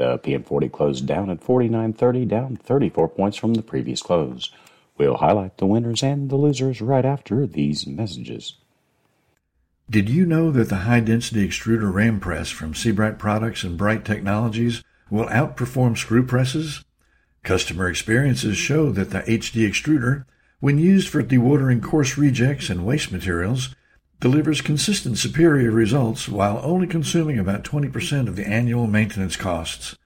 The PM40 closed down at 49.30, down 34 points from the previous close. We'll highlight the winners and the losers right after these messages. Did you know that the high density extruder ram press from Sebright Products and Bright Technologies will outperform screw presses? Customer experiences show that the HD extruder, when used for dewatering coarse rejects and waste materials, delivers consistent superior results while only consuming about 20% of the annual maintenance costs.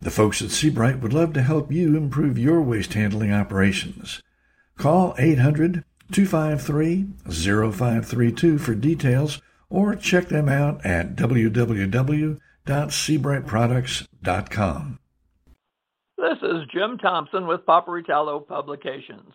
The folks at Sebright would love to help you improve your waste handling operations. Call 800 253 0532 for details or check them out at www.sebrightproducts.com. This is Jim Thompson with Paperitalo Publications.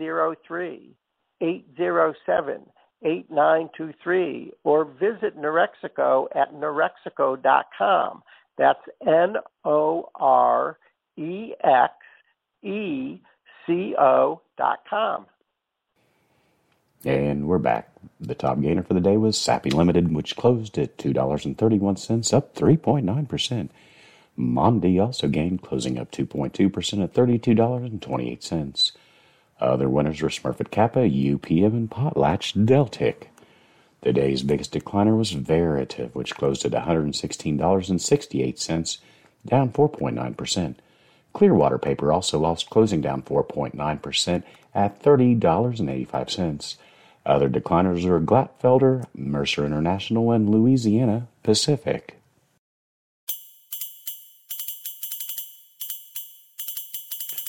803 807 8923 or visit Norexeco at norexeco.com. That's N O R E X E C O dot com. And we're back. The top gainer for the day was Sappi Limited, which closed at $2.31, up 3.9%. Mondi also gained, closing up 2.2% at $32.28. Other winners were Smurfit Kappa, UPM, and Potlatch Deltic. The day's biggest decliner was Veritiv, which closed at $116.68, down 4.9%. Clearwater Paper also lost, closing down 4.9% at $30.85. Other decliners were Glatfelter, Mercer International, and Louisiana Pacific.